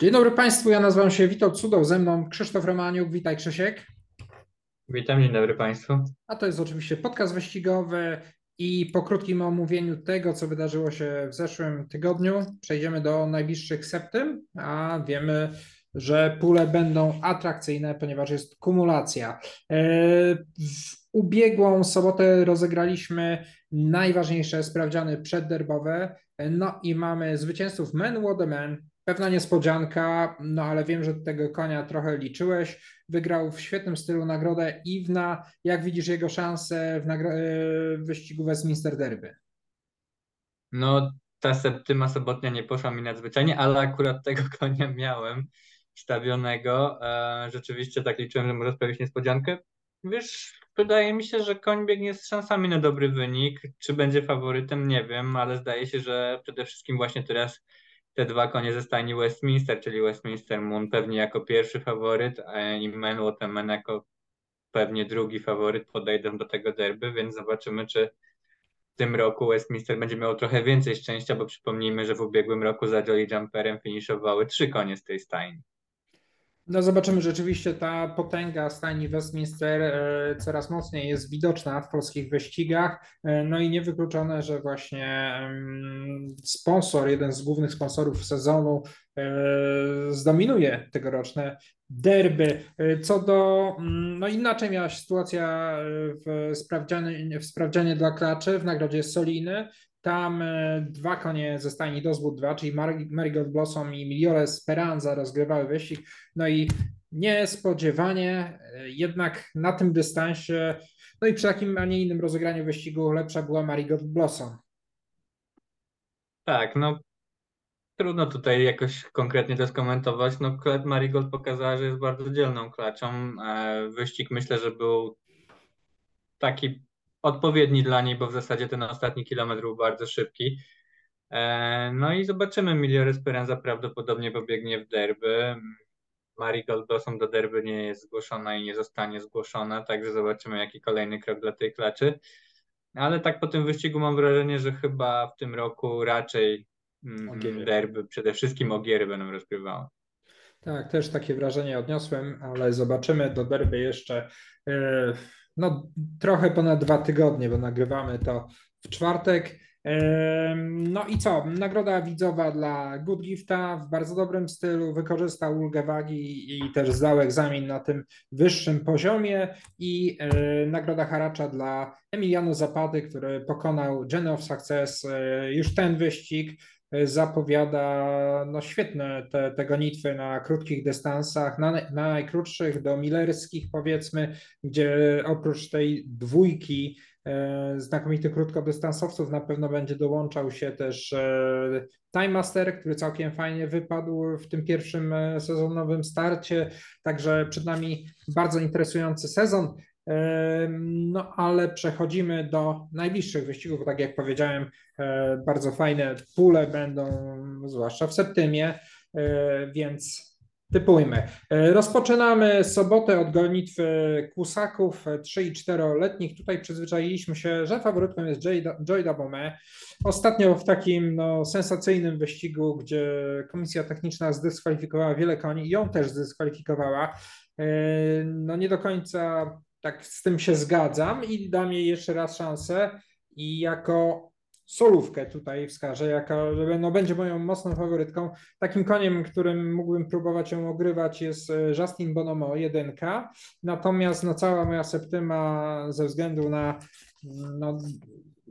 Dzień dobry Państwu, ja nazywam się Witold Cudoł, ze mną Krzysztof Romaniuk. Witaj Krzysiek. Witam, dzień dobry Państwu. A to jest oczywiście podcast wyścigowy i po krótkim omówieniu tego, co wydarzyło się w zeszłym tygodniu, przejdziemy do najbliższych septym, a wiemy, że pule będą atrakcyjne, ponieważ jest kumulacja. E, w ubiegłą sobotę rozegraliśmy najważniejsze sprawdziany przedderbowe, no i mamy zwycięzców Men, What Man, Pewna niespodzianka, no ale wiem, że tego konia trochę liczyłeś. Wygrał w świetnym stylu nagrodę Iwna. Jak widzisz jego szanse w, w wyścigu Westminster Derby? No, ta septyma sobotnia nie poszła mi nadzwyczajnie, ale akurat tego konia miałem wstawionego. E, rzeczywiście tak liczyłem, że może sprawić niespodziankę. Wiesz, wydaje mi się, że koń biegnie z szansami na dobry wynik. Czy będzie faworytem, nie wiem, ale zdaje się, że przede wszystkim właśnie teraz te dwa konie ze stajni Westminster, czyli Westminster Moon pewnie jako pierwszy faworyt i Men Waterman jako pewnie drugi faworyt podejdą do tego derby, więc zobaczymy, czy w tym roku Westminster będzie miał trochę więcej szczęścia, bo przypomnijmy, że w ubiegłym roku za Jolly Jumperem finiszowały trzy konie z tej stajni. No zobaczymy, rzeczywiście ta potęga stajni Westminster e, coraz mocniej jest widoczna w polskich wyścigach. E, no i niewykluczone, że właśnie sponsor, jeden z głównych sponsorów sezonu e, zdominuje tegoroczne derby. Co do, mm, no inaczej miała się sytuacja w sprawdzianie, w sprawdzianie dla klaczy w nagrodzie Soliny. Tam e, dwa konie ze stajni Dozwood 2, czyli Marigold Blossom i Migliore Speranza rozgrywały wyścig. No i niespodziewanie e, jednak na tym dystansie, no i przy takim, a nie innym rozegraniu wyścigu lepsza była Marigold Blossom. Tak, no trudno tutaj jakoś konkretnie to skomentować. No Marigold pokazała, że jest bardzo dzielną klaczą. E, wyścig myślę, że był taki odpowiedni dla niej, bo w zasadzie ten ostatni kilometr był bardzo szybki. E, no i zobaczymy, Milior Esperanza prawdopodobnie pobiegnie w derby. Marigold Blossom do derby nie jest zgłoszona i nie zostanie zgłoszona, także zobaczymy jaki kolejny krok dla tej klaczy. Ale tak po tym wyścigu mam wrażenie, że chyba w tym roku raczej mm, derby, przede wszystkim ogiery będą rozgrywały. Tak, też takie wrażenie odniosłem, ale zobaczymy do derby jeszcze. Yy no, trochę ponad dwa tygodnie, bo nagrywamy to w czwartek. No i co? Nagroda widzowa dla Good Gifta w bardzo dobrym stylu, wykorzystał ulgę wagi i też zdał egzamin na tym wyższym poziomie i e, nagroda haracza dla Emiliano Zapady, który pokonał Gen of Success e, już ten wyścig zapowiada no świetne te, te gonitwy na krótkich dystansach, na, na najkrótszych do milerskich powiedzmy, gdzie oprócz tej dwójki e, znakomitych krótkodystansowców na pewno będzie dołączał się też e, Time Master, który całkiem fajnie wypadł w tym pierwszym e, sezonowym starcie, także przed nami bardzo interesujący sezon. No ale przechodzimy do najbliższych wyścigów, tak jak powiedziałem, e, bardzo fajne pule będą, zwłaszcza w septymie, e, więc typujmy. E, rozpoczynamy sobotę od gonitwy kusaków 3 i 4-letnich. Tutaj przyzwyczailiśmy się, że faworytką jest Joy Dabome. Ostatnio w takim no, sensacyjnym wyścigu, gdzie komisja techniczna zdyskwalifikowała wiele koni ją też zdyskwalifikowała. No nie do końca tak z tym się zgadzam i dam jej jeszcze raz szansę i jako solówkę tutaj wskażę, jaka no, będzie moją mocną faworytką. Takim koniem, którym mógłbym próbować ją ogrywać jest e, Justin Bonomo 1. Natomiast no, cała moja septyma ze względu na no,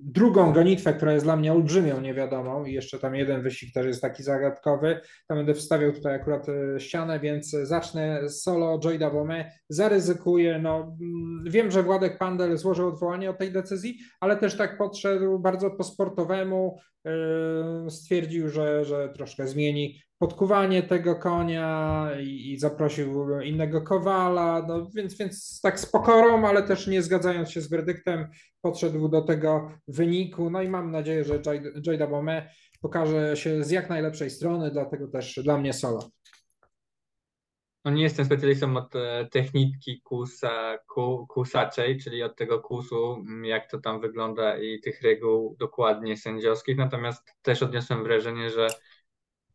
drugą gonitwę, która jest dla mnie olbrzymią niewiadomą i jeszcze tam jeden wyścig też jest taki zagadkowy, to będę wstawiał tutaj akurat e, ścianę, więc zacznę solo Joy Davome, zaryzykuję, no mm, wiem, że Władek Pandel złożył odwołanie od tej decyzji, ale też tak podszedł bardzo po sportowemu, stwierdził, że, że troszkę zmieni podkuwanie tego konia i, i, zaprosił innego kowala, no więc, więc tak z pokorą, ale też nie zgadzając się z werdyktem, podszedł do tego wyniku. No i mam nadzieję, że Jada Bome pokaże się z jak najlepszej strony, dlatego też dla mnie solo. No nie jestem specjalistą od e, techniki kusa, ku, kusaczej, czyli od tego kusu, jak to tam wygląda i tych reguł dokładnie sędziowskich, natomiast też odniosłem wrażenie, że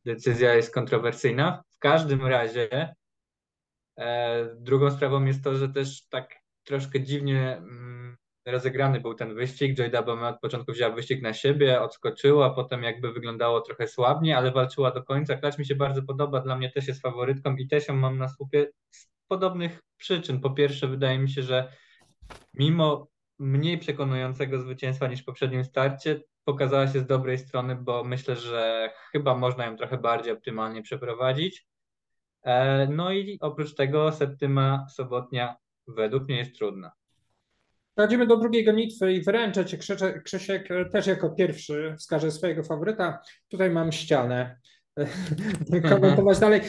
decyzja jest kontrowersyjna. W każdym razie e, drugą sprawą jest to, że też tak troszkę dziwnie mm, rozegrany był ten wyścig. Joy Dabome od początku wzięła wyścig na siebie, odskoczyła, potem jakby wyglądało trochę słabnie, ale walczyła do końca. Klacz mi się bardzo podoba, dla mnie też jest faworytką i też ją mam na słupie z podobnych przyczyn. Po pierwsze, wydaje mi się, że mimo mniej przekonującego zwycięstwa niż w poprzednim starcie, pokazała się z dobrej strony, bo myślę, że chyba można ją trochę bardziej optymalnie przeprowadzić. E, no i oprócz tego Septyma Sobotnia według mnie jest trudna. Przechodzimy do drugiej gonitwy i wręczę Cię, Krzysiek, też jako pierwszy wskaże swojego faworyta. Tutaj mam ścianę. komentować dalej.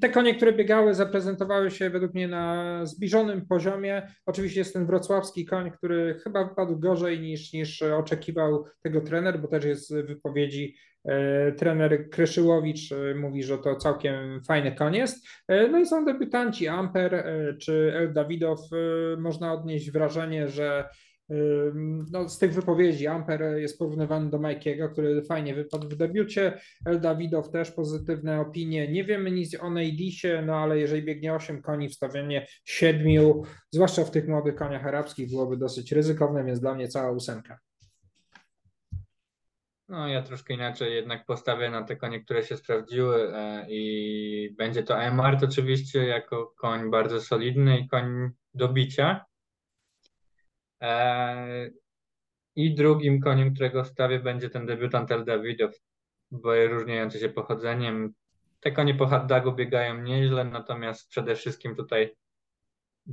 Te konie, które biegały, zaprezentowały się według mnie na zbliżonym poziomie. Oczywiście jest ten wrocławski koń, który chyba wypadł gorzej niż, niż oczekiwał tego trener, bo też jest w wypowiedzi e, trener Kryszyłowicz e, mówi, że to całkiem fajny koń jest. E, no i są debiutanci Amper czy El Dawidow. Można odnieść wrażenie, że no, z tych wypowiedzi Amper jest porównywany do Majkiego, który fajnie wypadł w debiucie. El Dawidow też pozytywne opinie. Nie wiemy nic o Nejdisie, no ale jeżeli biegnie 8 koni, wstawienie 7, zwłaszcza w tych młodych koniach arabskich, byłoby dosyć ryzykowne, więc dla mnie cała ósemka. No ja troszkę inaczej jednak postawię na te konie, które się sprawdziły e, i będzie to Emart oczywiście jako koń bardzo solidny i koń do bicia. E, I drugim koniem, którego stawię, będzie ten debiutant El Dawidow, różniący się pochodzeniem. Te konie po Haddagu biegają nieźle, natomiast przede wszystkim tutaj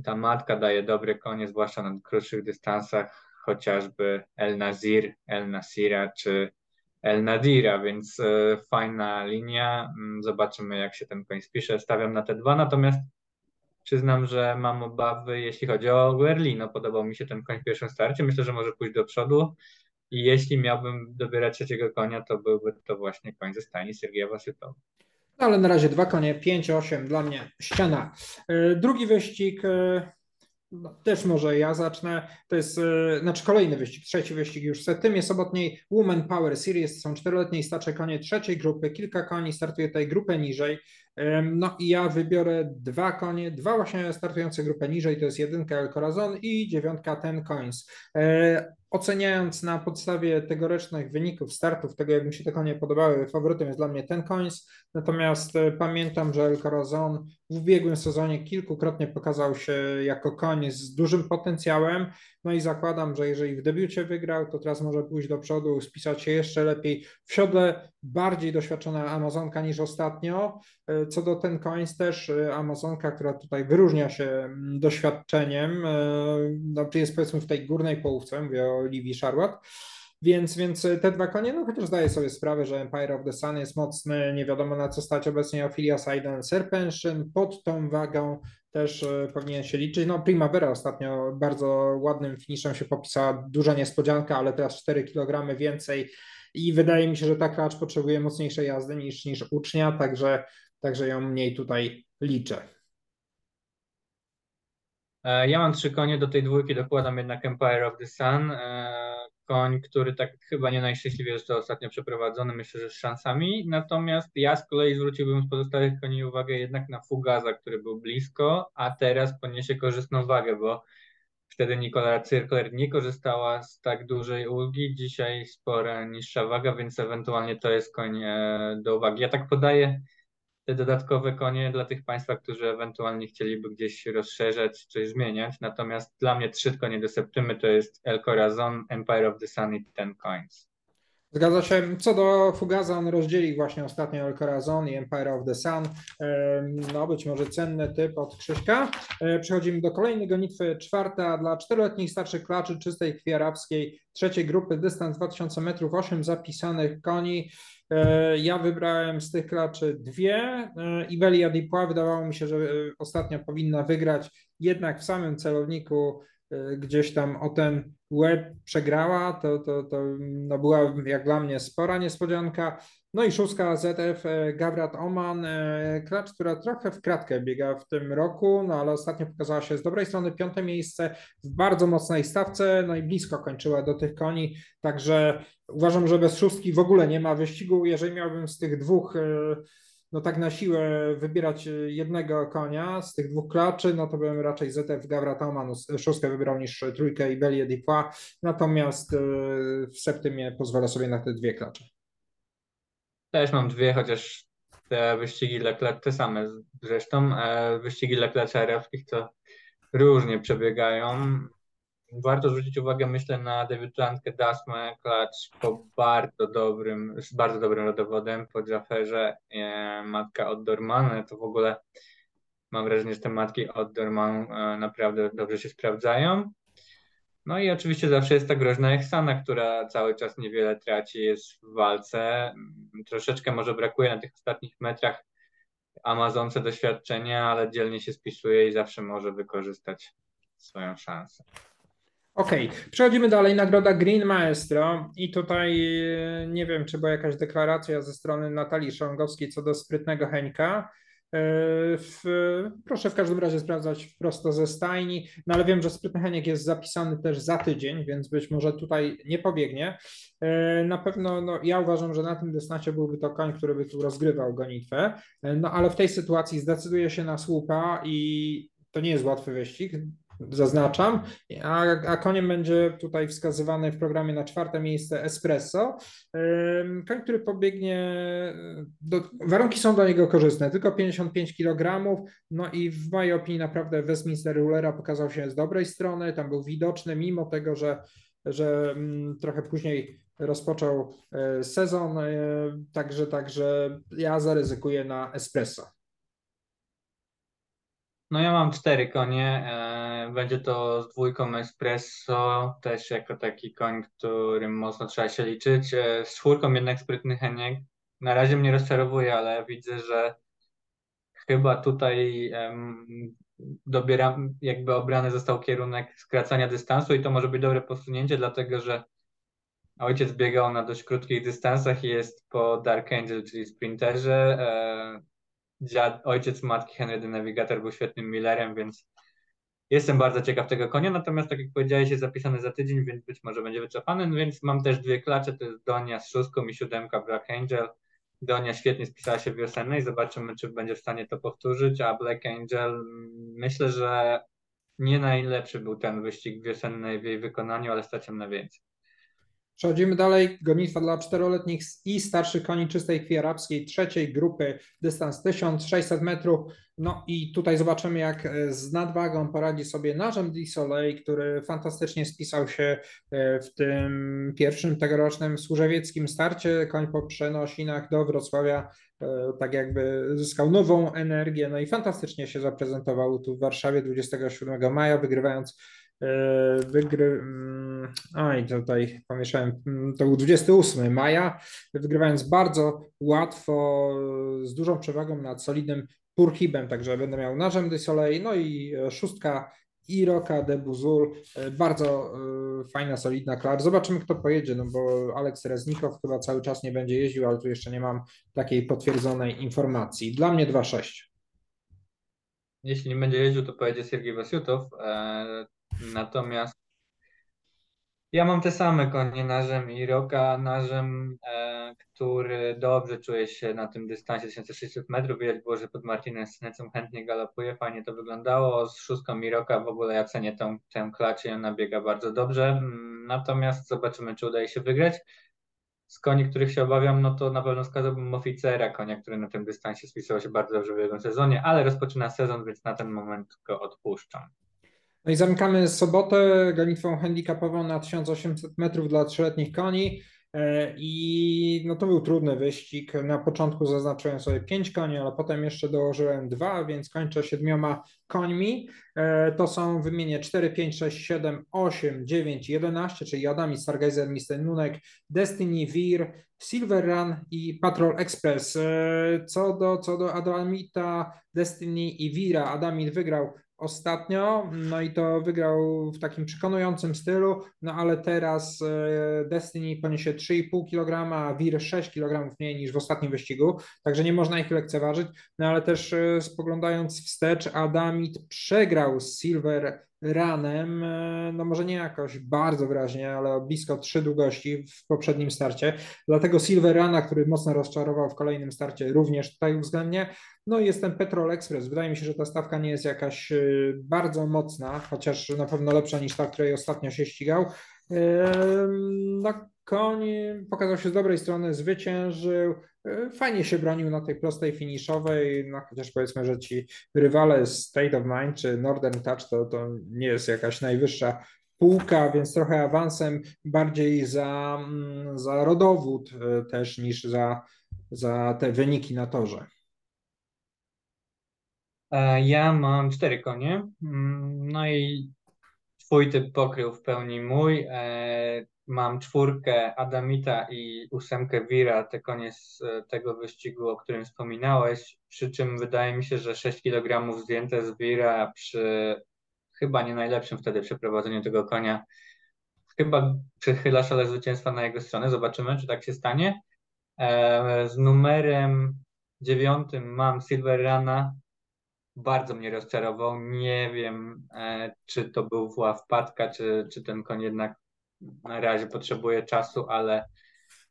ta matka daje dobre konie, zwłaszcza na krótszych dystansach, chociażby El Nazir, El Nasira czy El Nadira, więc e, fajna linia. Mm, zobaczymy, jak się ten koń spisze. Stawiam na te dwa, natomiast Przyznam, że mam obawy, jeśli chodzi o No Podobał mi się ten koń w pierwszym starcie. Myślę, że może pójść do przodu. I jeśli miałbym dobierać trzeciego konia, to byłby to właśnie koń ze stajni Sergieja Wasytowa. No ale na razie dwa konie, 5-8 dla mnie ściana. E, drugi wyścig e, no, też może ja zacznę. To jest, e, znaczy kolejny wyścig, trzeci wyścig już Setymie sobotniej. Woman Power Series są czteroletnie stacze konie trzeciej grupy. Kilka koni startuje tutaj grupę niżej. No i ja wybiorę dwa konie, dwa właśnie startujące grupę niżej, to jest jedynka El Corazon i dziewiątka Ten Coins. E, oceniając na podstawie tegorocznych wyników startów, tego jak mi się te konie podobały, faworytem jest dla mnie Ten Coins, natomiast e, pamiętam, że El Corazon w ubiegłym sezonie kilkukrotnie pokazał się jako koń z dużym potencjałem, no i zakładam, że jeżeli w debiucie wygrał, to teraz może pójść do przodu, spisać się jeszcze lepiej. W siodle bardziej doświadczona Amazonka niż ostatnio. Co do ten coins też e, Amazonka, która tutaj wyróżnia się mm, doświadczeniem, no, jest powiedzmy w tej górnej połówce, mówię o Livi Charlotte. Więc, więc te dwa konie, no chociaż zdaję sobie sprawę, że Empire of the Sun jest mocny, nie wiadomo na co stać obecnie Ophelia Sidon Serpension, pod tą wagą też e, powinien się liczyć. No Primavera ostatnio bardzo ładnym finiszem się popisała, duża niespodzianka, ale teraz 4 kg więcej i wydaje mi się, że ta klacz potrzebuje mocniejszej jazdy niż, niż ucznia, także, także ją mniej tutaj liczę. E, ja mam trzy konie, do tej dwójki dokładam jednak Empire of the Sun. E, koń, który tak chyba nie najszczęśliwiej został ostatnio przeprowadzony, myślę, że z szansami. Natomiast ja z kolei zwróciłbym z pozostałych koni uwagę jednak na Fugaza, który był blisko, a teraz poniesie korzystną wagę, bo wtedy Nikola Cyrkler nie korzystała z tak dużej ulgi, dzisiaj spora niższa waga, więc ewentualnie to jest koń e, do uwagi. Ja tak podaję dodatkowe konie dla tych Państwa, którzy ewentualnie chcieliby gdzieś rozszerzać, coś zmieniać. Natomiast dla mnie trzy konie do septymy to jest El Corazon, Empire of the Sun i Ten Coins. Zgadza się. Co do Fugaza, on rozdzielił właśnie ostatnio El Corazon i Empire of the Sun. No, być może cenny typ od Krzyśka. E, przechodzimy do kolejnej gonitwy, czwarta dla czteroletnich starszych klaczy czystej krwi arabskiej, trzeciej grupy, dystans 2000 metrów, 8 zapisanych koni. E, ja wybrałem z tych klaczy dwie. E, Ibelia Dipła wydawało mi się, że ostatnio powinna wygrać, jednak w samym celowniku gdzieś tam o ten łeb przegrała, to, to, to no była jak dla mnie spora niespodzianka. No i szóstka ZF e, Gawrat Oman, e, klacz, która trochę w kratkę biega w tym roku, no ale ostatnio pokazała się z dobrej strony, piąte miejsce w bardzo mocnej stawce, no i blisko kończyła do tych koni, także uważam, że bez szóstki w ogóle nie ma wyścigu. Jeżeli miałbym z tych dwóch e, no tak na siłę wybierać jednego konia z tych dwóch klaczy, no to bym raczej ZF Gawrat Oman szóstkę wybrał niż trójkę i Belie Dipois, natomiast w Septymie pozwolę sobie na te dwie klacze. Też mam dwie, chociaż te wyścigi Leclerc, te same zresztą, e, wyścigi Leclerc-erowskich to różnie przebiegają. Warto zwrócić uwagę, myślę, na debiutantkę Dasmę Klacz po bardzo dobrym, z bardzo dobrym rodowodem po Jafferze, e, matka od Dorman. To w ogóle mam wrażenie, że te matki od Dorman e, naprawdę dobrze się sprawdzają. No i oczywiście zawsze jest ta groźna Eksana, która cały czas niewiele traci, jest w walce. Troszeczkę może brakuje na tych ostatnich metrach Amazonce doświadczenia, ale dzielnie się spisuje i zawsze może wykorzystać swoją szansę. Okej, okay. przechodzimy dalej. Nagroda Green Maestro i tutaj e, nie wiem, czy była jakaś deklaracja ze strony Natalii Szongowskiej co do sprytnego Heńka. E, w, proszę w każdym razie sprawdzać prosto ze stajni, no ale wiem, że Sprytny Heniek jest zapisany też za tydzień, więc być może tutaj nie pobiegnie. E, na pewno no, ja uważam, że na tym dystansie byłby to koń, który by tu rozgrywał gonitwę, e, no ale w tej sytuacji zdecyduje się na słupa i to nie jest łatwy wyścig zaznaczam, a, a koniem będzie tutaj wskazywany w programie na czwarte miejsce Espresso. Koń, który pobiegnie, do, warunki są do niego korzystne, tylko 55 kg, no i w mojej opinii naprawdę Westminster Rulera pokazał się z dobrej strony, tam był widoczny, mimo tego, że, że mm, trochę później rozpoczął e, sezon, e, także, także ja zaryzykuję na Espresso. No ja mam cztery konie. E, będzie to z dwójką espresso, też jako taki koń, którym mocno trzeba się liczyć. E, z czwórką jednak sprytny Heniek. Na razie mnie rozczarowuje, ale widzę, że chyba tutaj dobieram, jakby obrany został kierunek skracania dystansu i to może być dobre posunięcie, dlatego że ojciec biegał na dość krótkich dystansach i jest po Dark Angel, czyli sprinterze. Dziad, ojciec matki Henry the Navigator był świetnym Millerem, więc jestem bardzo ciekaw tego konia, natomiast tak jak powiedziałeś jest zapisany za tydzień, więc być może będzie wycofany, no więc mam też dwie klacze, to jest Donia z szóstką i siódemka Black Angel. Donia świetnie spisała się wiosennej, zobaczymy czy będzie w stanie to powtórzyć, a Black Angel myślę, że nie najlepszy był ten wyścig wiosennej w jej wykonaniu, ale stać na więcej. Przechodzimy dalej. Gonitwa dla czteroletnich i starszych koni czystej krwi arabskiej trzeciej grupy, dystans 1600 metrów. No i tutaj zobaczymy, jak e, z nadwagą poradzi sobie Narzem Di Soleil, który fantastycznie spisał się e, w tym pierwszym tegorocznym służewieckim starcie. Koń po przenosinach do Wrocławia e, tak jakby zyskał nową energię, no i fantastycznie się zaprezentował tu w Warszawie 27 maja, wygrywając wygry... Mm, oj, tutaj pomieszałem, mm, to był 28 maja, wygrywając bardzo łatwo, z dużą przewagą nad solidnym Purhibem, także będę miał Narzem de Soleil, no i e, szóstka Iroka de Buzul, e, bardzo fajna, solidna klar. Zobaczymy, kto pojedzie, no bo Aleks Reznikow chyba cały czas nie będzie jeździł, ale tu jeszcze nie mam takiej potwierdzonej informacji. Dla mnie 2-6. Jeśli nie będzie jeździł, to pojedzie Sergiej Wasiutow. Natomiast ja mam te same konie narzem i Roka narzem, e, który dobrze czuje się na tym dystansie 1600 metrów. Widać było, że pod Martinem Snecą chętnie galopuje, fajnie to wyglądało. Z szóstką Miroka w ogóle ja cenię tą, tę klacie, ona biega bardzo dobrze. Natomiast zobaczymy, czy udaje się wygrać. Z koni, których się obawiam, no to na pewno skazałbym oficera, konia, który na tym dystansie spisywał się bardzo dobrze w ubiegłym sezonie, ale rozpoczyna sezon, więc na ten moment go odpuszczam. No i zamykamy sobotę gonitwą handicapową na 1800 metrów dla trzyletnich koni. E, I no to był trudny wyścig. Na początku zaznaczyłem sobie 5 koni, ale potem jeszcze dołożyłem dwa, więc kończę siedmioma końmi. E, to są wymienię 4, 5, 6, 7, 8, 9, 11, czyli Adami, Stargazer, Mr. Nunek, Destiny, Vir, Silver Run i Patrol Express. E, co do, co do Adamita, Destiny i Vira, Adamit wygrał ostatnio, no i to wygrał w takim przekonującym stylu, no ale teraz e, Destiny poniesie 3,5 kg, a Wir 6 kg mniej niż w ostatnim wyścigu, także nie można ich lekceważyć, no ale też e, spoglądając wstecz, Adamit przegrał z Silver ranem, e, no może nie jakoś bardzo wyraźnie, ale blisko trzy długości w poprzednim starcie. Dlatego Silver Rana, który mocno rozczarował w kolejnym starcie, również tutaj uwzględnię. No i jest ten Petrol Express. Wydaje mi się, że ta stawka nie jest jakaś e, bardzo mocna, chociaż na pewno lepsza niż ta, której ostatnio się ścigał. No, koń pokazał się z dobrej strony, zwyciężył. E, fajnie się bronił na tej prostej finiszowej, no chociaż powiedzmy, że ci rywale State of Mind czy Northern Touch to, to nie jest jakaś najwyższa półka, więc trochę awansem bardziej za, mm, za rodowód e, też niż za, za te wyniki na torze. E, ja mam cztery konie, mm, no i twój typ pokrył w pełni mój. Mam czwórkę Adamita i ósemkę Wira, te koniec tego wyścigu, o którym wspominałeś, przy czym wydaje mi się, że 6 kg zdjęte z Wira przy chyba nie najlepszym wtedy przeprowadzeniu tego konia, chyba przychyla szale zwycięstwa na jego stronę, zobaczymy, czy tak się stanie. E, z numerem dziewiątym mam Silver Rana, bardzo mnie rozczarował. Nie wiem, e, czy to był wpadka, czy, czy ten koń jednak na razie potrzebuje czasu, ale,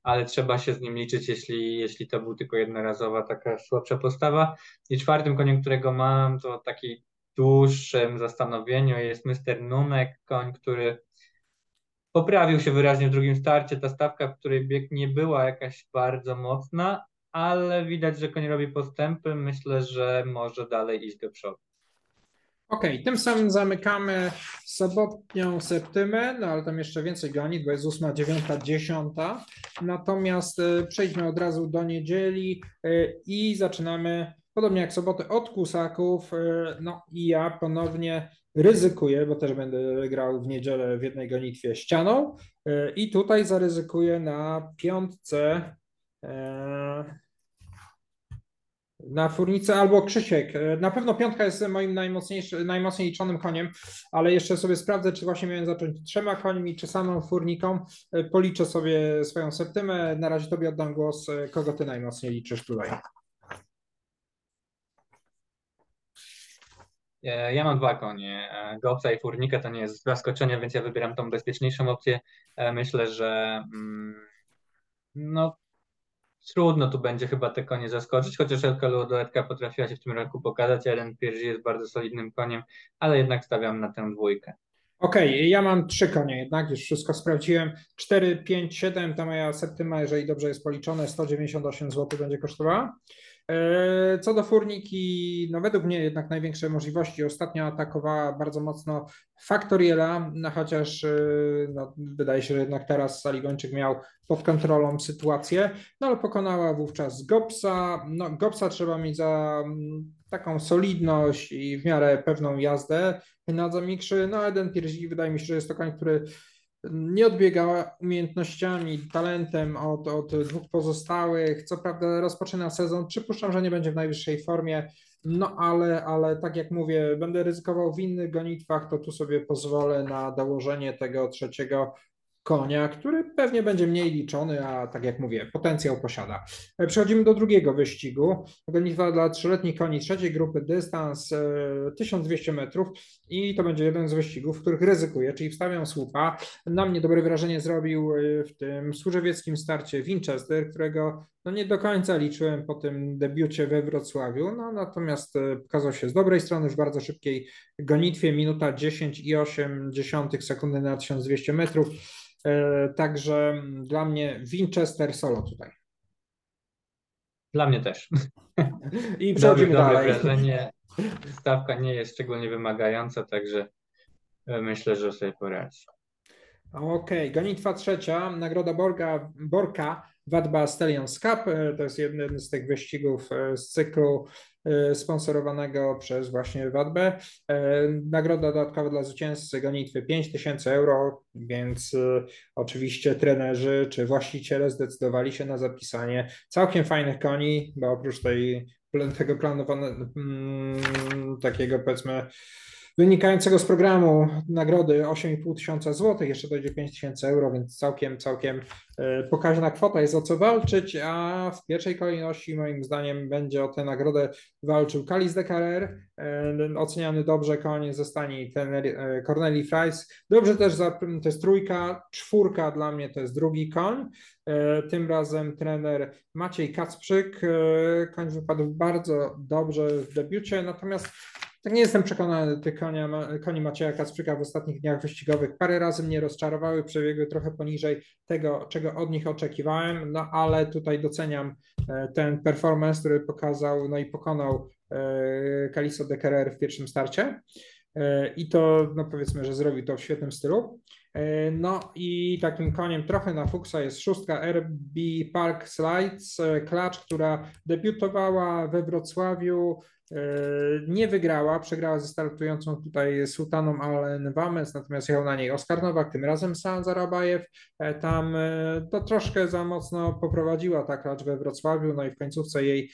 ale trzeba się z nim liczyć, jeśli, jeśli to był tylko jednorazowa taka słabsza postawa. I czwartym koniem, którego mam, to taki dłuższym zastanowieniu jest Mr. Nunek, koń, który poprawił się wyraźnie w drugim starcie. Ta stawka, w której bieg nie była jakaś bardzo mocna, ale widać, że koń robi postępy. Myślę, że może dalej iść do przodu. Okej, okay, tym samym zamykamy sobotnią septymę, no ale tam jeszcze więcej goni, bo jest 8, 9, 10. Natomiast e, przejdźmy od razu do niedzieli e, i zaczynamy, podobnie jak sobotę, od kusaków. E, no i ja ponownie ryzykuję, bo też będę grał w niedzielę w jednej gonitwie ścianą i tutaj zaryzykuję na piątce na furnicę albo Krzysiek. E, na pewno piątka jest moim najmocniej liczonym koniem, ale jeszcze sobie sprawdzę, czy właśnie miałem zacząć trzema końmi, czy samą furniką. E, policzę sobie swoją septymę. Na razie tobie oddam głos. Kogo ty najmocniej liczysz tutaj? Ja mam dwa konie. Gopsa i Furnika to nie jest zaskoczenie, więc ja wybieram tą bezpieczniejszą opcję. Myślę, że mm, no, trudno tu będzie chyba te konie zaskoczyć, chociaż Elka Ludoletka potrafiła się w tym roku pokazać, Eren Pierzi jest bardzo solidnym koniem, ale jednak stawiam na tę dwójkę. Okej, okay, ja mam trzy konie jednak, już wszystko sprawdziłem. 4, 5, 7 to moja septyma, jeżeli dobrze jest policzone, 198 zł będzie kosztowała. E, co do Furniki, no według mnie jednak największe możliwości. Ostatnio atakowała bardzo mocno Faktoriela, no chociaż e, no, wydaje się, że jednak teraz Saligończyk miał pod kontrolą sytuację, no ale pokonała wówczas Gopsa. No, Gopsa trzeba mieć za mm, taką solidność i w miarę pewną jazdę na Zamikrzy. No Eden Pierzi wydaje mi się, że jest to koń, który nie odbiega umiejętnościami, talentem od, od dwóch pozostałych. Co prawda rozpoczyna sezon, przypuszczam, że nie będzie w najwyższej formie, no ale, ale tak jak mówię, będę ryzykował w innych gonitwach, to tu sobie pozwolę na dołożenie tego trzeciego konia, który pewnie będzie mniej liczony, a tak jak mówię, potencjał posiada. Przechodzimy do drugiego wyścigu. Gonitwa dla trzyletnich koni trzeciej grupy, dystans 1200 e, metrów i to będzie jeden z wyścigów, w których ryzykuję, czyli wstawiam słupa. Na mnie dobre wrażenie zrobił e, w tym służewieckim starcie Winchester, którego no nie do końca liczyłem po tym debiucie we Wrocławiu, no natomiast pokazał się z dobrej strony w bardzo szybkiej gonitwie, minuta 10 i 8 sekundy na 1200 metrów. E, także dla mnie Winchester solo tutaj. Dla mnie też. I przechodzimy dobre, dalej. Wrażenie. Stawka nie jest szczególnie wymagająca, także e, myślę, że sobie poradzi. Okej, okay. gonitwa trzecia, nagroda Borga, Borka Wadba Stallions Cup. E, to jest jeden z tych wyścigów z cyklu E, sponsorowanego przez właśnie Wadbę. E, nagroda dodatkowa dla zwycięzcy gonitwy 5000 euro, więc e, oczywiście trenerzy czy właściciele zdecydowali się na zapisanie całkiem fajnych koni, bo oprócz tej, tego planowanego mm, takiego powiedzmy wynikającego z programu nagrody 8,5 tysiąca złotych, jeszcze dojdzie 5 tysięcy euro, więc całkiem, całkiem e, pokaźna kwota, jest o co walczyć, a w pierwszej kolejności moim zdaniem będzie o tę nagrodę walczył Kalis de Carrer, e, oceniany dobrze koń zostanie ten e, Corneli Fries, dobrze też, za, to jest trójka, czwórka dla mnie to jest drugi koń, tym razem trener Maciej Kacprzyk, koń wypadł bardzo dobrze w debiucie, natomiast tak nie jestem przekonany, te konia, koni Macieja Kacprzyka w ostatnich dniach wyścigowych parę razy mnie rozczarowały, przebiegły trochę poniżej tego, czego od nich oczekiwałem, no ale tutaj doceniam e, ten performance, który pokazał, no i pokonał Caliso de Carrer w pierwszym starcie e, i to, no powiedzmy, że zrobił to w świetnym stylu. E, no i takim koniem trochę na fuksa jest szóstka RB Park Slides, klacz, która debiutowała we Wrocławiu E, nie wygrała, przegrała ze startującą tutaj Sultaną Allen Wames, natomiast jechał na niej Oskar Nowak, tym razem San Zarabajew. E, tam e, to troszkę za mocno poprowadziła ta klacz we Wrocławiu, no i w końcówce jej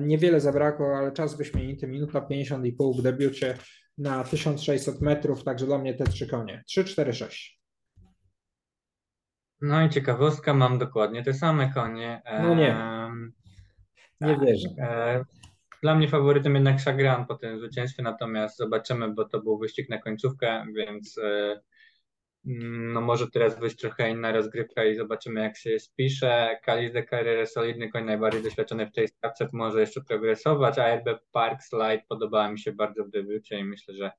niewiele zabrakło, ale czas wyśmienity, minuta 50,5 w debiucie na 1600 metrów, także dla mnie te trzy konie. 3, 4, 6. No i ciekawostka, mam dokładnie te same konie. No nie. Nie tak. wierzę. Dla mnie faworytem jednak Chagrin po tym zwycięstwie, natomiast zobaczymy, bo to był wyścig na końcówkę, więc e, mm, no może teraz być trochę inna rozgrywka i zobaczymy jak się spisze. Kalis de Carrera solidny koń, najbardziej doświadczony w tej stawce, może jeszcze progresować, a RB Park Slide podobała mi się bardzo w debiucie i myślę, że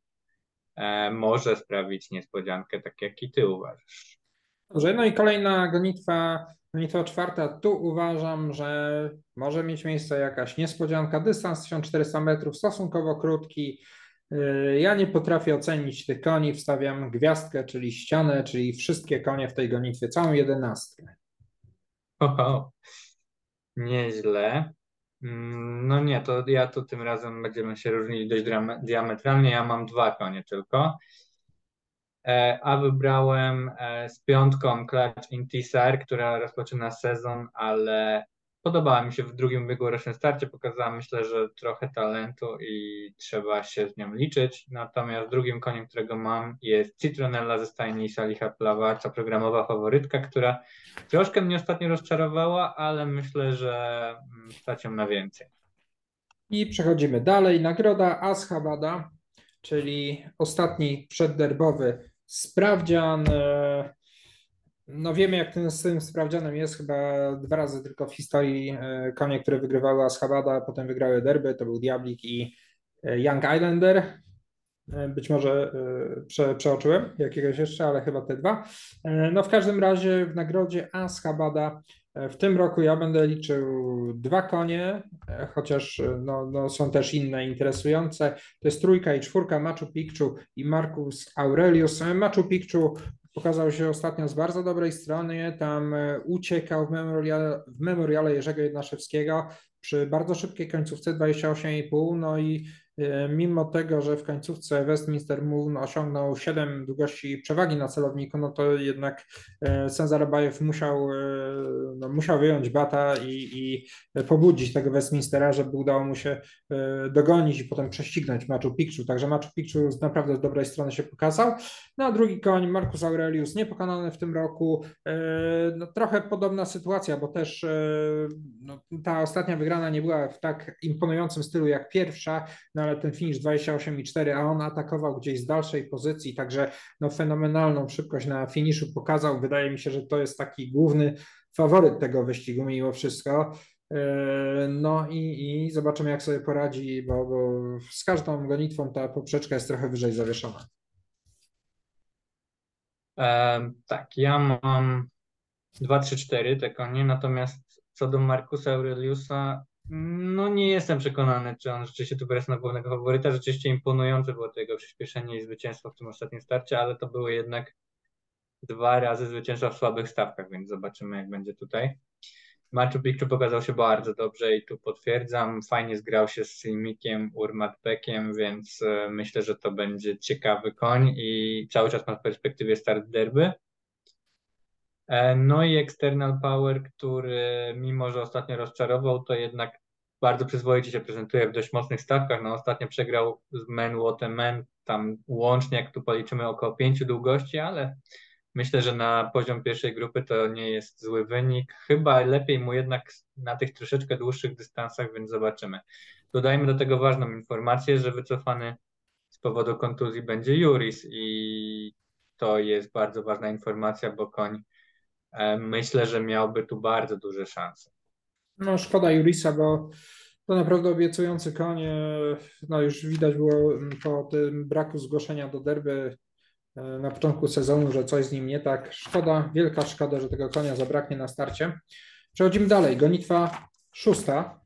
e, może sprawić niespodziankę, tak jak i ty uważasz. Dobrze, no i kolejna gonitwa Gonitwa czwarta, tu uważam, że może mieć miejsce jakaś niespodzianka. Dystans 1400 metrów, stosunkowo krótki. Y, ja nie potrafię ocenić tych koni, wstawiam gwiazdkę, czyli ścianę, czyli wszystkie konie w tej gonitwie, całą jedenastkę. Oho, nieźle. Mm, no nie, to ja tu tym razem będziemy się różnili dość diametralnie. Ja mam dwa konie tylko. E, a wybrałem e, z piątką Clutch Intisar, która rozpoczyna sezon, ale podobała mi się w drugim ubiegłorocznym starcie, pokazała myślę, że trochę talentu i trzeba się z nią liczyć. Natomiast drugim koniem, którego mam jest Citronella ze stajni Saliha Plawacza, programowa faworytka, która troszkę mnie ostatnio rozczarowała, ale myślę, że mm, stać ją na więcej. I przechodzimy dalej. Nagroda Ashabada, czyli ostatni przedderbowy Sprawdzian. E, no wiemy, jak ten z tym sprawdzianem jest. Chyba dwa razy tylko w historii e, konie, które wygrywały Ashabada, potem wygrały derby, to był Diablik i e, Young Islander. Być może prze, przeoczyłem jakiegoś jeszcze, ale chyba te dwa. No w każdym razie w nagrodzie Ashabada w tym roku ja będę liczył dwa konie, chociaż no, no są też inne interesujące. To jest trójka i czwórka Machu Picchu i Marcus Aurelius. Machu Picchu pokazał się ostatnio z bardzo dobrej strony. Tam uciekał w memoriale, w memoriale Jerzego Jednaszewskiego przy bardzo szybkiej końcówce 28,5. No i E, mimo tego, że w końcówce Westminster Moon osiągnął 7 długości przewagi na celowniku, no to jednak Senzarabajew musiał, e, no, musiał wyjąć bata i, i pobudzić tego Westminstera, żeby udało mu się dogonić i potem prześcignąć Machu Picchu. Także Machu Picchu naprawdę z dobrej strony się pokazał. No a drugi koń, Marcus Aurelius, niepokonany w tym roku. No, trochę podobna sytuacja, bo też no, ta ostatnia wygrana nie była w tak imponującym stylu jak pierwsza, no ale ten finish 28,4, a on atakował gdzieś z dalszej pozycji, także no fenomenalną szybkość na finiszu pokazał. Wydaje mi się, że to jest taki główny faworyt tego wyścigu mimo wszystko. E, no i, i zobaczymy, jak sobie poradzi, bo, bo z każdą gonitwą ta poprzeczka jest trochę wyżej zawieszona. E, tak, ja mam 2, 3, 4 te konie, natomiast co do Markusa Aureliusa, no nie jestem przekonany, czy on rzeczywiście tu wyrasta na głównego faworyta. Rzeczywiście imponujące było to jego przyspieszenie i zwycięstwo w tym ostatnim starcie, ale to były jednak dwa razy zwycięstwa w słabych stawkach, więc zobaczymy jak będzie tutaj. Machu Picchu pokazał się bardzo dobrze i tu potwierdzam. Fajnie zgrał się z Silmikiem, Urmatpekiem, więc e, myślę, że to będzie ciekawy koń i cały czas ma w perspektywie start derby. E, no i External Power, który mimo, że ostatnio rozczarował, to jednak bardzo przyzwoicie się prezentuje w dość mocnych stawkach. No ostatnio przegrał z Men Waterman, tam łącznie jak tu policzymy około pięciu długości, ale myślę, że na poziom pierwszej grupy to nie jest zły wynik. Chyba lepiej mu jednak na tych troszeczkę dłuższych dystansach, więc zobaczymy. Dodajmy do tego ważną informację, że wycofany z powodu kontuzji będzie Juris i to jest bardzo ważna informacja, bo koń e, myślę, że miałby tu bardzo duże szanse. No szkoda Jurisa, bo to naprawdę obiecujący koń. No już widać było po tym braku zgłoszenia do derby na początku sezonu, że coś z nim nie tak. Szkoda, wielka szkoda, że tego konia zabraknie na starcie. Przechodzimy dalej. Gonitwa szósta.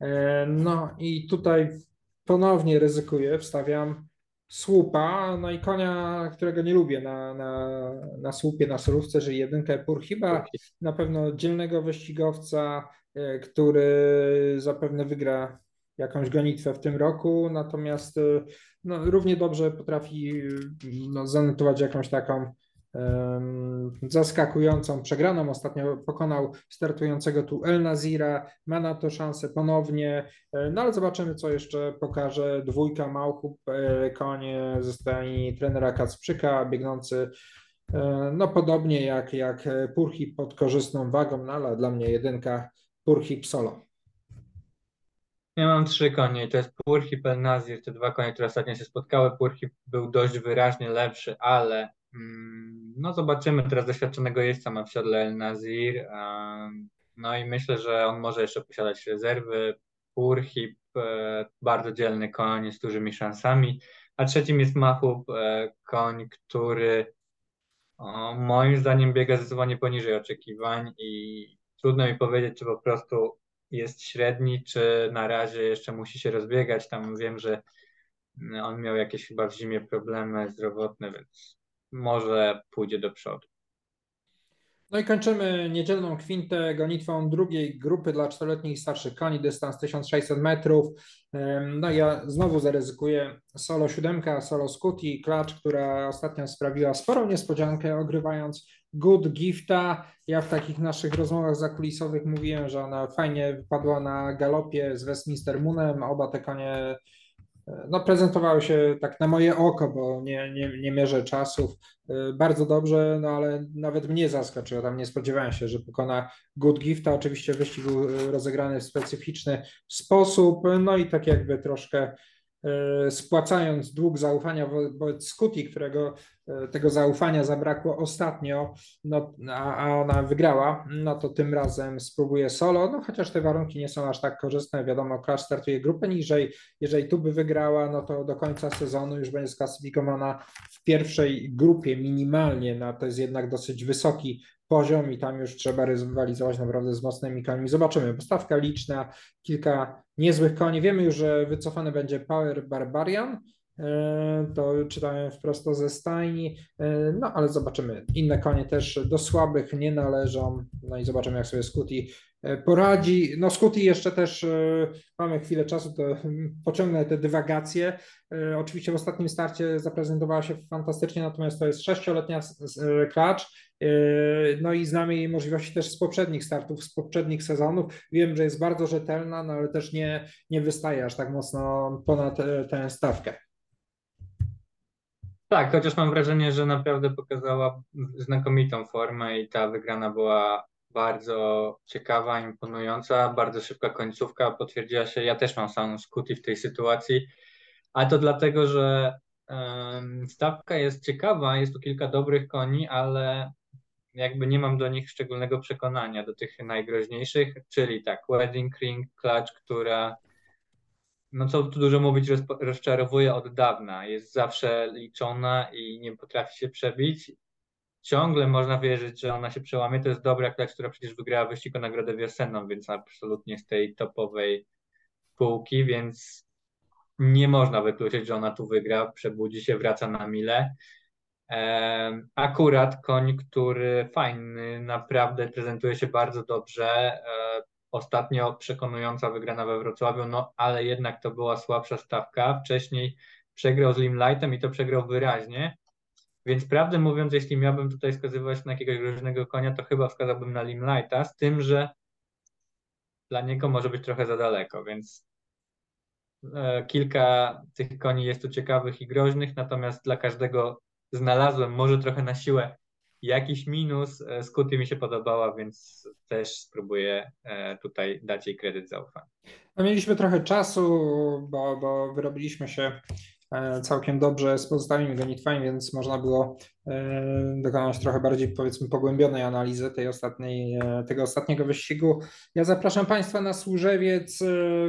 E, no i tutaj ponownie ryzykuję, wstawiam słupa, no i konia, którego nie lubię na, na, na słupie, na solówce, czyli jedynkę Pur. Chyba na pewno dzielnego wyścigowca, E, który zapewne wygra jakąś gonitwę w tym roku, natomiast e, no, równie dobrze potrafi no, zanotować jakąś taką um, zaskakującą przegraną. Ostatnio pokonał startującego tu El Nazira, ma na to szansę ponownie, e, no ale zobaczymy, co jeszcze pokaże dwójka Małchub, konie ze strony trenera Kacprzyka, biegnący no podobnie jak, jak Purchi pod korzystną wagą, no ale dla mnie jedynka Purhip Solo. Ja mam trzy konie to jest Purhip El Nazir, te dwa konie, które ostatnio się spotkały. Purhip był dość wyraźnie lepszy, ale mm, no zobaczymy, teraz doświadczonego jeźdźca ma w siodle El Nazir, no i myślę, że on może jeszcze posiadać rezerwy. Purhip, e, bardzo dzielny koń z dużymi szansami, a trzecim jest Mahub, e, koń, który o, moim zdaniem biega zdecydowanie poniżej oczekiwań i trudno mi powiedzieć, czy po prostu jest średni, czy na razie jeszcze musi się rozbiegać. Tam wiem, że on miał jakieś chyba w zimie problemy zdrowotne, więc może pójdzie do przodu. No i kończymy niedzielną kwintę gonitwą drugiej grupy dla czteroletnich starszych koni, dystans 1600 metrów. No ja znowu zaryzykuję solo siódemka, solo Scooty, klacz, która ostatnio sprawiła sporą niespodziankę, ogrywając Good Gifta. Ja w takich naszych rozmowach zakulisowych mówiłem, że ona fajnie wypadła na galopie z Westminster Moonem. Oba te konie e, no, prezentowały się tak na moje oko, bo nie, nie, nie mierzę czasów. E, bardzo dobrze, no ale nawet mnie zaskoczyło. Tam nie spodziewałem się, że pokona Good Gifta. Oczywiście wyścig był rozegrany w specyficzny sposób, no i tak jakby troszkę E, spłacając dług zaufania wobec Skuti, którego e, tego zaufania zabrakło ostatnio, no, a, a ona wygrała, no to tym razem spróbuje solo, no chociaż te warunki nie są aż tak korzystne, wiadomo, Clash startuje grupę niżej, jeżeli tu by wygrała, no to do końca sezonu już będzie sklasyfikowana w pierwszej grupie minimalnie, no to jest jednak dosyć wysoki poziom i tam już trzeba rywalizować naprawdę z mocnymi koniami. Zobaczymy, postawka liczna, kilka niezłych koni. Wiemy już, że wycofany będzie Power Barbarian, e, to czytałem wprost ze stajni, e, no ale zobaczymy. Inne konie też do słabych nie należą, no i zobaczymy jak sobie Skuti E, poradzi. No Scooty jeszcze też e, mamy chwilę czasu, to pociągnę te dywagacje. E, oczywiście w ostatnim starcie zaprezentowała się fantastycznie, natomiast to jest sześcioletnia klacz. No i znamy jej możliwości też z poprzednich startów, z poprzednich sezonów. Wiem, że jest bardzo rzetelna, no ale też nie, nie wystaje aż tak mocno ponad tę stawkę. Tak, chociaż mam wrażenie, że naprawdę pokazała znakomitą formę i ta wygrana była bardzo ciekawa, imponująca, bardzo szybka końcówka potwierdziła się. Ja też mam samą skuti w tej sytuacji, ale to dlatego, że stawka jest ciekawa, jest tu kilka dobrych koni, ale jakby nie mam do nich szczególnego przekonania, do tych najgroźniejszych, czyli tak, Wedding Ring, Clutch, która no co tu dużo mówić, rozczarowuje od dawna. Jest zawsze liczona i nie potrafi się przebić ciągle można wierzyć, że ona się przełamie. To jest dobra klacz, która przecież wygrała wyścig o nagrodę wiosenną, więc absolutnie z tej topowej półki, więc nie można wykluczyć, że ona tu wygra, przebudzi się, wraca na mile. Akurat koń, który fajny, naprawdę prezentuje się bardzo dobrze. Ostatnio przekonująca wygrana we Wrocławiu, no ale jednak to była słabsza stawka. Wcześniej przegrał z Limelightem i to przegrał wyraźnie. Więc prawdę mówiąc, jeśli miałbym tutaj wskazywać na jakiegoś różnego konia, to chyba wskazałbym na Limelighta, z tym, że dla niego może być trochę za daleko, więc e, kilka tych koni jest tu ciekawych i groźnych, natomiast dla każdego znalazłem może trochę na siłę jakiś minus. E, Skuty mi się podobała, więc też spróbuję e, tutaj dać jej kredyt zaufania. No, mieliśmy trochę czasu, bo, bo wyrobiliśmy się całkiem dobrze z pozostałymi gonitwami, więc można było e, dokonać trochę bardziej powiedzmy pogłębionej analizy tej ostatniej, e, tego ostatniego wyścigu. Ja zapraszam Państwa na Służewiec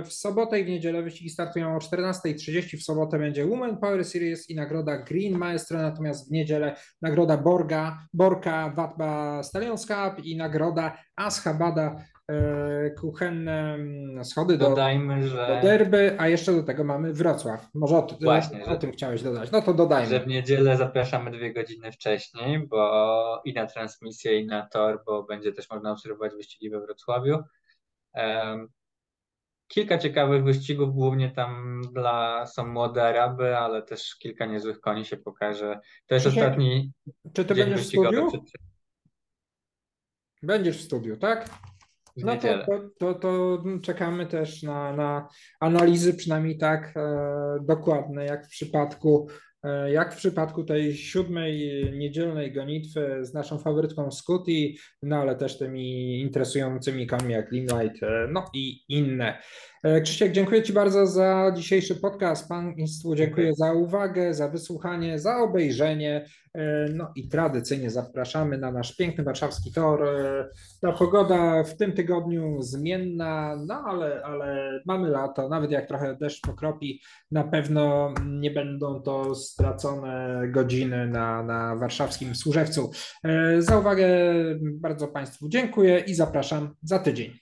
w sobotę i w niedzielę wyścigi startują o 14.30. W sobotę będzie Women Power Series i nagroda Green Maestro, natomiast w niedzielę nagroda Borga, Borka Watba Stallions Cup i nagroda Ashabada E, kuchenne mm, schody do, Dodajmy, że... do derby, a jeszcze do tego mamy Wrocław. Może o, Właśnie, o że... tym chciałeś dodać. No to dodajmy. Że w niedzielę zapraszamy dwie godziny wcześniej, bo i na transmisję, i na tor, bo będzie też można obserwować wyścigi we Wrocławiu. Um, kilka ciekawych wyścigów, głównie tam dla są młode Araby, ale też kilka niezłych koni się pokaże. To jest czy ostatni. Czy ty będziesz w studiu? Będziesz w studiu, tak? No to, to, to, czekamy też na, na analizy, przynajmniej tak e, dokładne, jak w przypadku e, jak w przypadku tej siódmej niedzielnej gonitwy z naszą faworytką Scooty, no ale też tymi interesującymi koniami jak Limelight, e, no i inne. E, Krzysiek, dziękuję Ci bardzo za dzisiejszy podcast. Państwu dziękuję za uwagę, za wysłuchanie, za obejrzenie. E, no i tradycyjnie zapraszamy na nasz piękny warszawski tor. E, ta pogoda w tym tygodniu zmienna, no ale, ale mamy lato, nawet jak trochę deszcz pokropi, na pewno nie będą to stracone godziny na, na warszawskim Służewcu. Za uwagę bardzo Państwu dziękuję i zapraszam za tydzień.